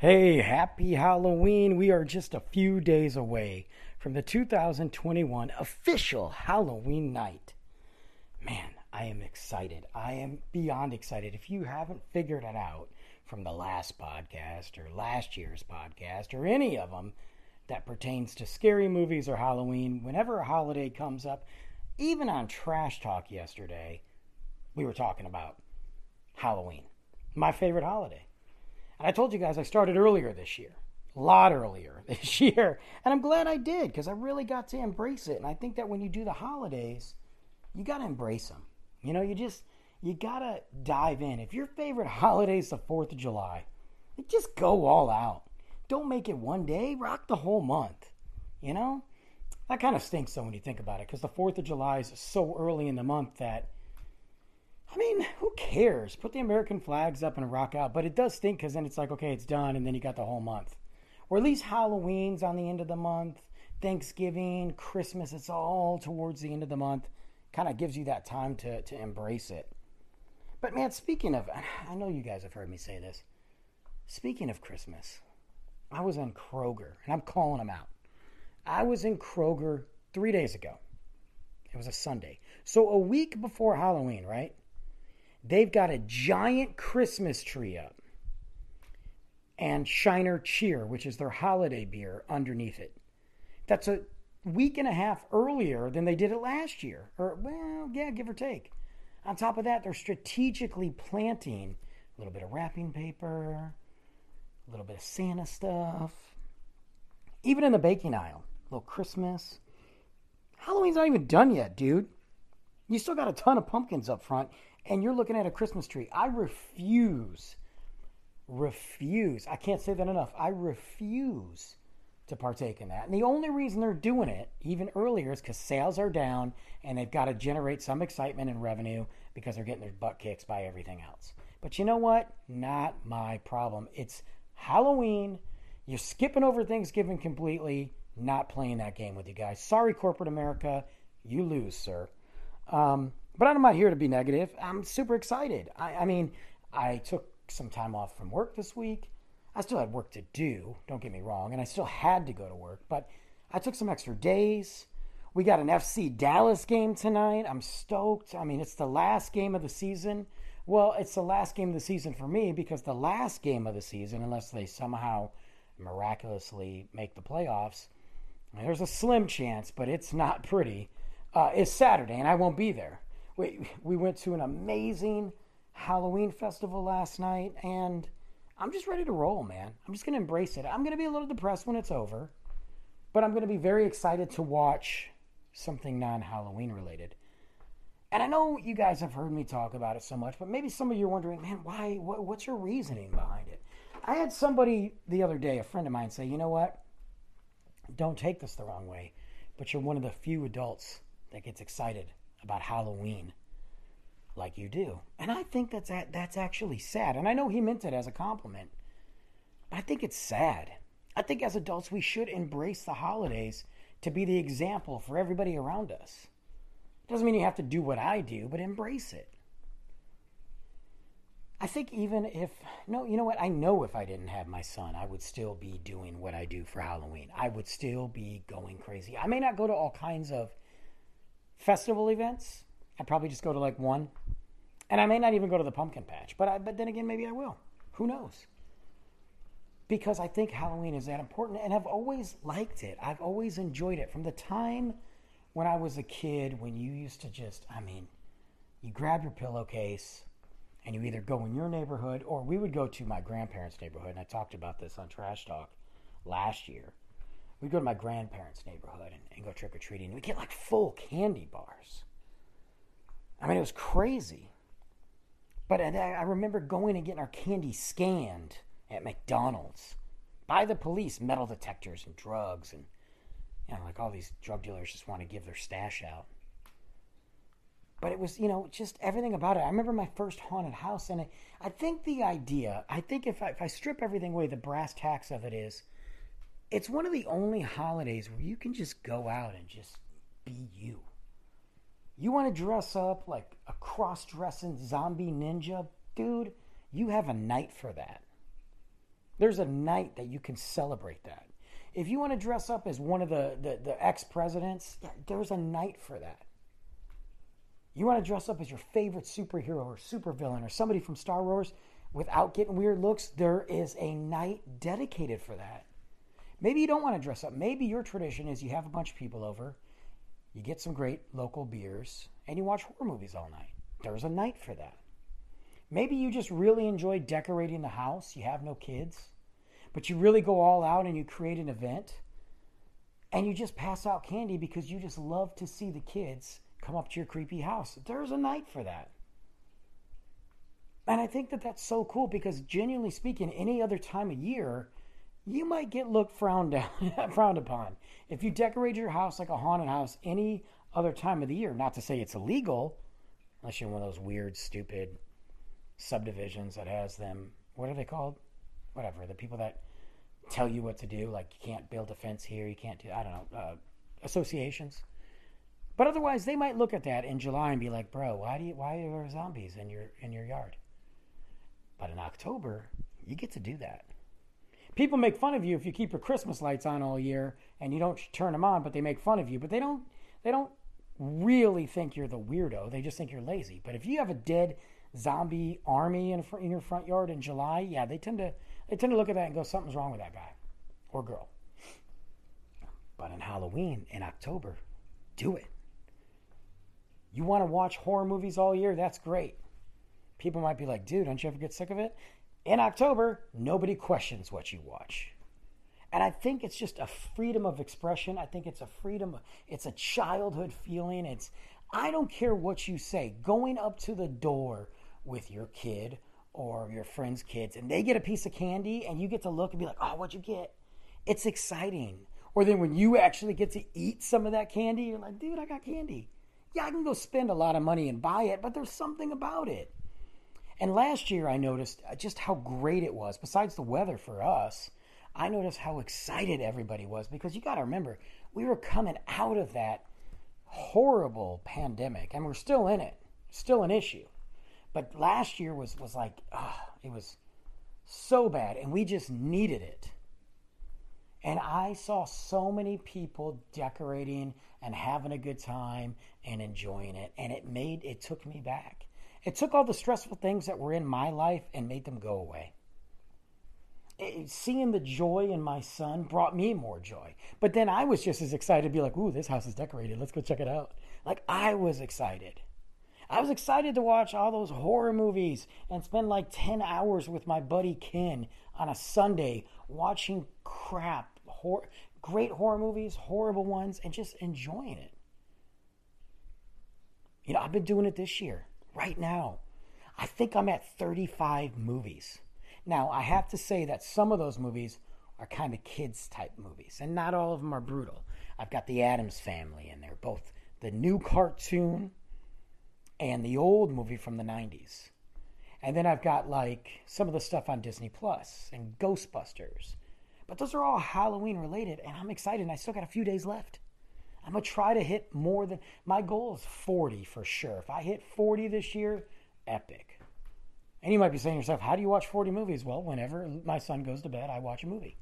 Hey, happy Halloween. We are just a few days away from the 2021 official Halloween night. Man, I am excited. I am beyond excited. If you haven't figured it out from the last podcast or last year's podcast or any of them that pertains to scary movies or Halloween, whenever a holiday comes up, even on Trash Talk yesterday, we were talking about Halloween, my favorite holiday. And I told you guys I started earlier this year, a lot earlier this year. And I'm glad I did because I really got to embrace it. And I think that when you do the holidays, you got to embrace them. You know, you just, you got to dive in. If your favorite holiday is the 4th of July, just go all out. Don't make it one day, rock the whole month. You know? That kind of stinks though when you think about it because the 4th of July is so early in the month that I mean, who cares? Put the American flags up and rock out. But it does stink because then it's like, okay, it's done, and then you got the whole month. Or at least Halloween's on the end of the month, Thanksgiving, Christmas, it's all towards the end of the month. Kind of gives you that time to, to embrace it. But man, speaking of, I know you guys have heard me say this. Speaking of Christmas, I was in Kroger, and I'm calling them out. I was in Kroger three days ago. It was a Sunday. So a week before Halloween, right? They've got a giant Christmas tree up and Shiner Cheer, which is their holiday beer, underneath it. That's a week and a half earlier than they did it last year. Or, well, yeah, give or take. On top of that, they're strategically planting a little bit of wrapping paper, a little bit of Santa stuff, even in the baking aisle, a little Christmas. Halloween's not even done yet, dude. You still got a ton of pumpkins up front, and you're looking at a Christmas tree. I refuse, refuse. I can't say that enough. I refuse to partake in that. And the only reason they're doing it even earlier is because sales are down and they've got to generate some excitement and revenue because they're getting their butt kicks by everything else. But you know what? Not my problem. It's Halloween. You're skipping over Thanksgiving completely, not playing that game with you guys. Sorry, corporate America. You lose, sir. Um, but I'm not here to be negative. I'm super excited. I, I mean, I took some time off from work this week. I still had work to do, don't get me wrong, and I still had to go to work, but I took some extra days. We got an FC Dallas game tonight. I'm stoked. I mean, it's the last game of the season. Well, it's the last game of the season for me because the last game of the season, unless they somehow miraculously make the playoffs, there's a slim chance, but it's not pretty, uh, is Saturday, and I won't be there. We, we went to an amazing Halloween festival last night, and I'm just ready to roll, man. I'm just going to embrace it. I'm going to be a little depressed when it's over, but I'm going to be very excited to watch something non Halloween related. And I know you guys have heard me talk about it so much, but maybe some of you are wondering, man, why? What, what's your reasoning behind it? I had somebody the other day, a friend of mine, say, you know what? Don't take this the wrong way, but you're one of the few adults that gets excited about Halloween like you do. And I think that's that's actually sad. And I know he meant it as a compliment. But I think it's sad. I think as adults we should embrace the holidays to be the example for everybody around us. It Doesn't mean you have to do what I do, but embrace it. I think even if no, you know what? I know if I didn't have my son, I would still be doing what I do for Halloween. I would still be going crazy. I may not go to all kinds of festival events. I'd probably just go to like one. And I may not even go to the pumpkin patch, but I, but then again maybe I will. Who knows? Because I think Halloween is that important and I've always liked it. I've always enjoyed it from the time when I was a kid when you used to just I mean, you grab your pillowcase and you either go in your neighborhood or we would go to my grandparents' neighborhood and I talked about this on Trash Talk last year. We'd go to my grandparents' neighborhood and, and go trick or treating. And We'd get like full candy bars. I mean, it was crazy. But I, I remember going and getting our candy scanned at McDonald's by the police, metal detectors and drugs, and you know, like all these drug dealers just want to give their stash out. But it was, you know, just everything about it. I remember my first haunted house, and I, I think the idea, I think if I, if I strip everything away, the brass tacks of it is, it's one of the only holidays where you can just go out and just be you. You want to dress up like a cross dressing zombie ninja? Dude, you have a night for that. There's a night that you can celebrate that. If you want to dress up as one of the, the, the ex presidents, yeah, there's a night for that. You want to dress up as your favorite superhero or supervillain or somebody from Star Wars without getting weird looks, there is a night dedicated for that. Maybe you don't want to dress up. Maybe your tradition is you have a bunch of people over, you get some great local beers, and you watch horror movies all night. There's a night for that. Maybe you just really enjoy decorating the house, you have no kids, but you really go all out and you create an event and you just pass out candy because you just love to see the kids come up to your creepy house. There's a night for that. And I think that that's so cool because, genuinely speaking, any other time of year, you might get looked frowned down, frowned upon. If you decorate your house like a haunted house any other time of the year, not to say it's illegal, unless you're in one of those weird, stupid subdivisions that has them. What are they called? Whatever. The people that tell you what to do, like you can't build a fence here, you can't do. I don't know. Uh, associations. But otherwise, they might look at that in July and be like, "Bro, why do you why are there zombies in your in your yard?" But in October, you get to do that. People make fun of you if you keep your Christmas lights on all year and you don't turn them on, but they make fun of you. But they don't they don't really think you're the weirdo. They just think you're lazy. But if you have a dead zombie army in, in your front yard in July, yeah, they tend to they tend to look at that and go, something's wrong with that guy or girl. But in Halloween in October, do it. You want to watch horror movies all year? That's great. People might be like, dude, don't you ever get sick of it? In October, nobody questions what you watch. And I think it's just a freedom of expression. I think it's a freedom, it's a childhood feeling. It's, I don't care what you say. Going up to the door with your kid or your friend's kids and they get a piece of candy and you get to look and be like, oh, what'd you get? It's exciting. Or then when you actually get to eat some of that candy, you're like, dude, I got candy yeah, I can go spend a lot of money and buy it, but there's something about it. And last year, I noticed uh, just how great it was. Besides the weather for us, I noticed how excited everybody was because you got to remember, we were coming out of that horrible pandemic and we're still in it, still an issue. But last year was, was like, oh, it was so bad and we just needed it. And I saw so many people decorating and having a good time and enjoying it. And it made, it took me back. It took all the stressful things that were in my life and made them go away. It, seeing the joy in my son brought me more joy. But then I was just as excited to be like, ooh, this house is decorated. Let's go check it out. Like, I was excited. I was excited to watch all those horror movies and spend like 10 hours with my buddy Ken on a Sunday watching crap, great horror movies, horrible ones, and just enjoying it. You know, I've been doing it this year, right now. I think I'm at 35 movies. Now, I have to say that some of those movies are kind of kids type movies, and not all of them are brutal. I've got the Addams family in there, both the new cartoon and the old movie from the 90s. And then I've got like some of the stuff on Disney Plus and Ghostbusters. But those are all Halloween related, and I'm excited. And I still got a few days left. I'm gonna try to hit more than my goal is 40 for sure. If I hit 40 this year, epic. And you might be saying to yourself, how do you watch 40 movies? Well, whenever my son goes to bed, I watch a movie.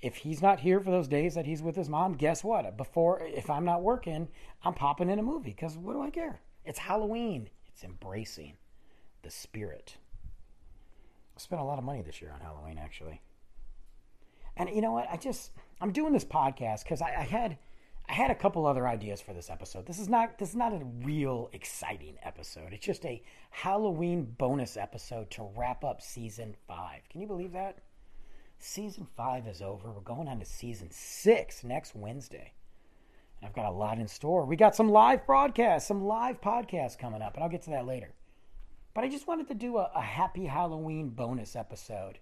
If he's not here for those days that he's with his mom, guess what? Before, if I'm not working, I'm popping in a movie because what do I care? It's Halloween. It's embracing the spirit. I spent a lot of money this year on Halloween, actually. And you know what? I just I'm doing this podcast because I, I, had I had a couple other ideas for this episode. This is not this is not a real exciting episode. It's just a Halloween bonus episode to wrap up season five. Can you believe that? Season five is over. We're going on to season six next Wednesday. And I've got a lot in store. We got some live broadcasts, some live podcasts coming up, and I'll get to that later. But I just wanted to do a, a happy Halloween bonus episode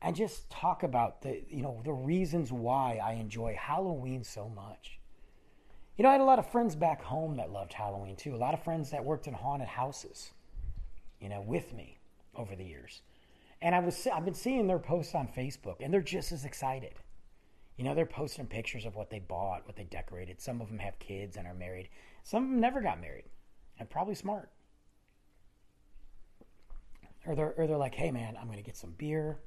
and just talk about the you know the reasons why I enjoy Halloween so much. You know, I had a lot of friends back home that loved Halloween too. A lot of friends that worked in haunted houses, you know, with me over the years. And I was I've been seeing their posts on Facebook and they're just as excited. You know, they're posting pictures of what they bought, what they decorated. Some of them have kids and are married. Some of them never got married and probably smart. Or they're, or they're like, hey man, I'm going to get some beer.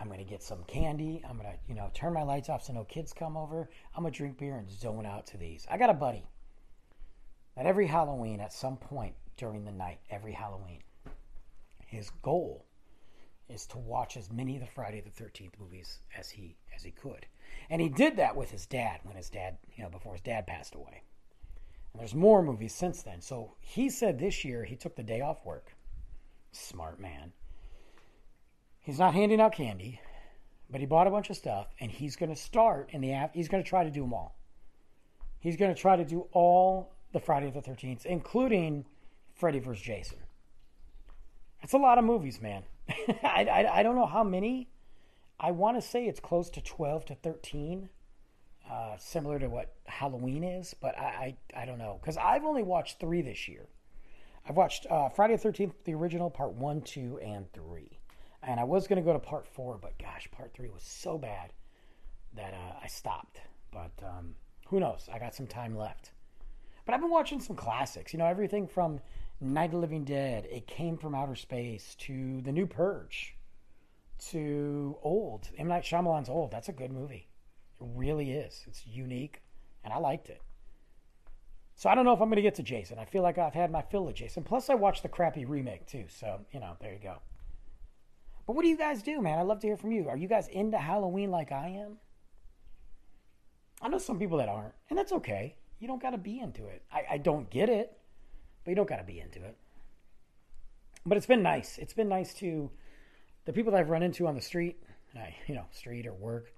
I'm to get some candy. I'm to, you know, turn my lights off so no kids come over. I'm to drink beer and zone out to these. I got a buddy that every Halloween, at some point during the night, every Halloween, his goal is to watch as many of the Friday the 13th movies as he as he could. And he did that with his dad when his dad, you know, before his dad passed away. And there's more movies since then. So he said this year he took the day off work. Smart man. He's not handing out candy, but he bought a bunch of stuff and he's going to start in the app. He's going to try to do them all. He's going to try to do all the Friday the 13th, including Freddy vs. Jason. That's a lot of movies, man. I, I, I, don't know how many. I want to say it's close to 12 to 13, uh, similar to what Halloween is, but I, I, I don't know. Because I've only watched three this year. I've watched uh, Friday the 13th, the original, part one, two, and three. And I was going to go to part four, but gosh, part three was so bad that uh, I stopped. But um, who knows? I got some time left. But I've been watching some classics. You know, everything from Night of the Living Dead, It Came from Outer Space, to The New Purge, to Old. M. Night Shyamalan's Old. That's a good movie. It really is. It's unique, and I liked it. So I don't know if I'm going to get to Jason. I feel like I've had my fill of Jason. Plus, I watched the crappy remake too. So you know, there you go. But what do you guys do, man? I'd love to hear from you. Are you guys into Halloween like I am? I know some people that aren't, and that's okay. You don't got to be into it. I, I don't get it, but you don't got to be into it. But it's been nice. It's been nice to the people that I've run into on the street, you know, street or work,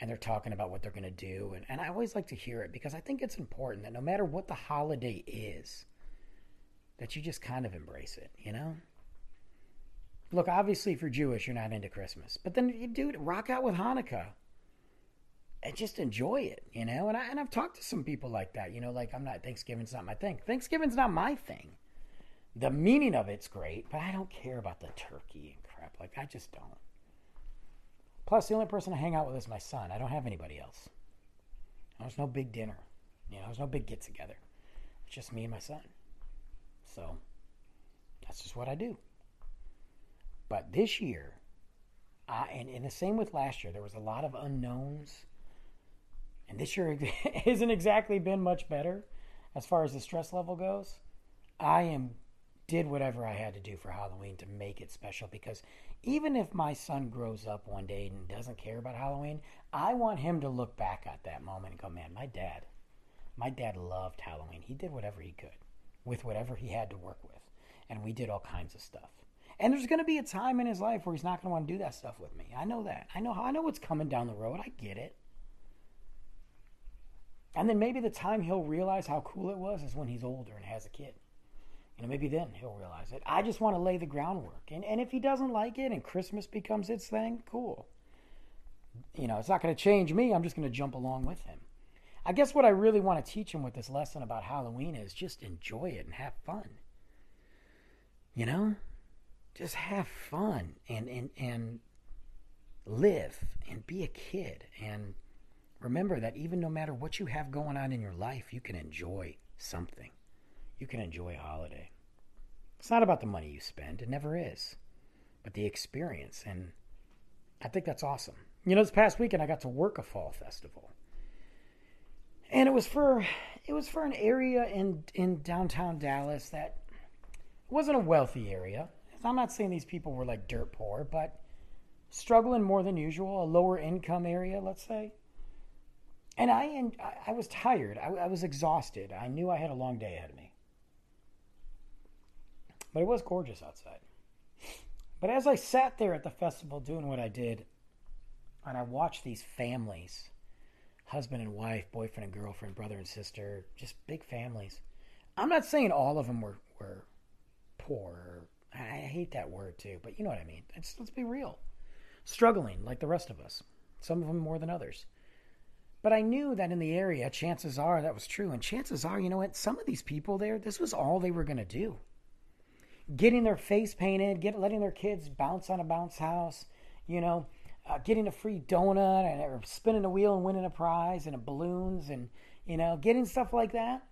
and they're talking about what they're going to do. And, and I always like to hear it because I think it's important that no matter what the holiday is, that you just kind of embrace it, you know? Look, obviously, if you're Jewish, you're not into Christmas. But then you do rock out with Hanukkah and just enjoy it, you know? And, I, and I've talked to some people like that, you know, like I'm not, Thanksgiving's not my thing. Thanksgiving's not my thing. The meaning of it's great, but I don't care about the turkey and crap. Like, I just don't. Plus, the only person I hang out with is my son. I don't have anybody else. There's no big dinner. You know, there's no big get together. It's just me and my son. So, that's just what I do. But this year, uh, and, and the same with last year, there was a lot of unknowns. And this year hasn't exactly been much better as far as the stress level goes. I am did whatever I had to do for Halloween to make it special because even if my son grows up one day and doesn't care about Halloween, I want him to look back at that moment and go, man, my dad, my dad loved Halloween. He did whatever he could with whatever he had to work with. And we did all kinds of stuff. And there's going to be a time in his life where he's not going to want to do that stuff with me. I know that. I know how I know what's coming down the road. I get it. And then maybe the time he'll realize how cool it was is when he's older and has a kid. You know, maybe then he'll realize it. I just want to lay the groundwork. And and if he doesn't like it and Christmas becomes its thing, cool. You know, it's not going to change me. I'm just going to jump along with him. I guess what I really want to teach him with this lesson about Halloween is just enjoy it and have fun. You know? Just have fun and and and live and be a kid and remember that even no matter what you have going on in your life, you can enjoy something you can enjoy a holiday. It's not about the money you spend, it never is, but the experience. And I think that's awesome. You know, this past weekend I got to work a fall festival. And it was for it was for an area in in downtown Dallas that wasn't a wealthy area. I'm not saying these people were like dirt poor, but struggling more than usual, a lower income area, let's say. And I, and I was tired. I, I was exhausted. I knew I had a long day ahead of me. But it was gorgeous outside. But as I sat there at the festival doing what I did, and I watched these families husband and wife, boyfriend and girlfriend, brother and sister, just big families. I'm not saying all of them were, were poor. I hate that word too, but you know what I mean. Let's, let's be real. struggling like the rest of us, some of them more than others. But I knew that in the area, chances are that was true. And chances are, you know what? Some of these people there, this was all they were going to do. Getting their face painted, get, letting their kids bounce on a bounce house, you know, uh, getting a free donut and or spinning a wheel and winning a prize and a balloons and, you know, getting stuff like that.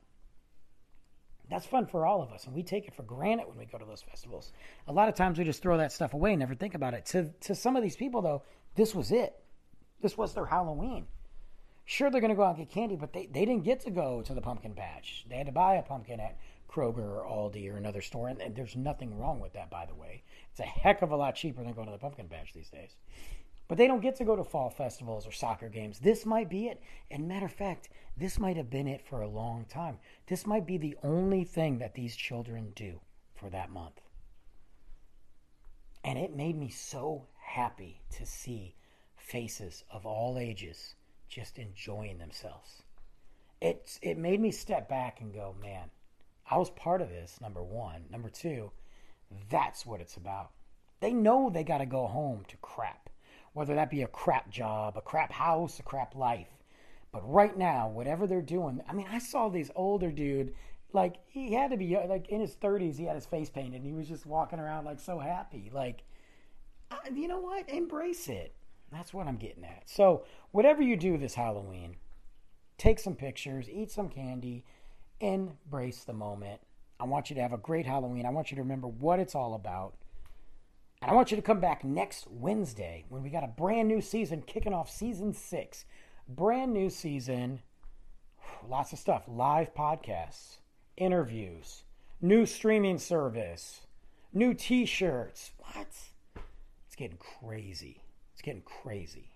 That's fun for all of us, and we take it for granted when we go to those festivals. A lot of times we just throw that stuff away and never think about it. To to some of these people, though, this was it. This was their Halloween. Sure, they're going to go out and get candy, but they, they didn't get to go to the pumpkin patch. They had to buy a pumpkin at Kroger or Aldi or another store, and, and there's nothing wrong with that, by the way. It's a heck of a lot cheaper than going to the pumpkin patch these days. But they don't get to go to fall festivals or soccer games. This might be it. And matter of fact, this might have been it for a long time. This might be the only thing that these children do for that month. And it made me so happy to see faces of all ages just enjoying themselves. It it made me step back and go, man, I was part of this. Number one, number two, that's what it's about. They know they got to go home to crap, whether that be a crap job, a crap house, a crap life. But right now, whatever they're doing, I mean, I saw this older dude, like he had to be like in his 30s. He had his face painted, and he was just walking around like so happy. Like, you know what? Embrace it. That's what I'm getting at. So, whatever you do this Halloween, take some pictures, eat some candy, embrace the moment. I want you to have a great Halloween. I want you to remember what it's all about. And I want you to come back next Wednesday when we got a brand new season kicking off season six. Brand new season, lots of stuff, live podcasts, interviews, new streaming service, new t shirts. What? It's getting crazy. It's getting crazy.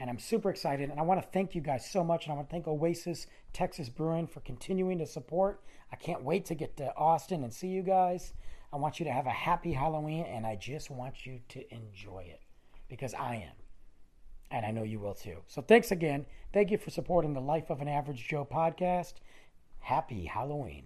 And I'm super excited. And I want to thank you guys so much. And I want to thank Oasis Texas Brewing for continuing to support. I can't wait to get to Austin and see you guys. I want you to have a happy Halloween. And I just want you to enjoy it because I am. And I know you will too. So thanks again. Thank you for supporting the Life of an Average Joe podcast. Happy Halloween.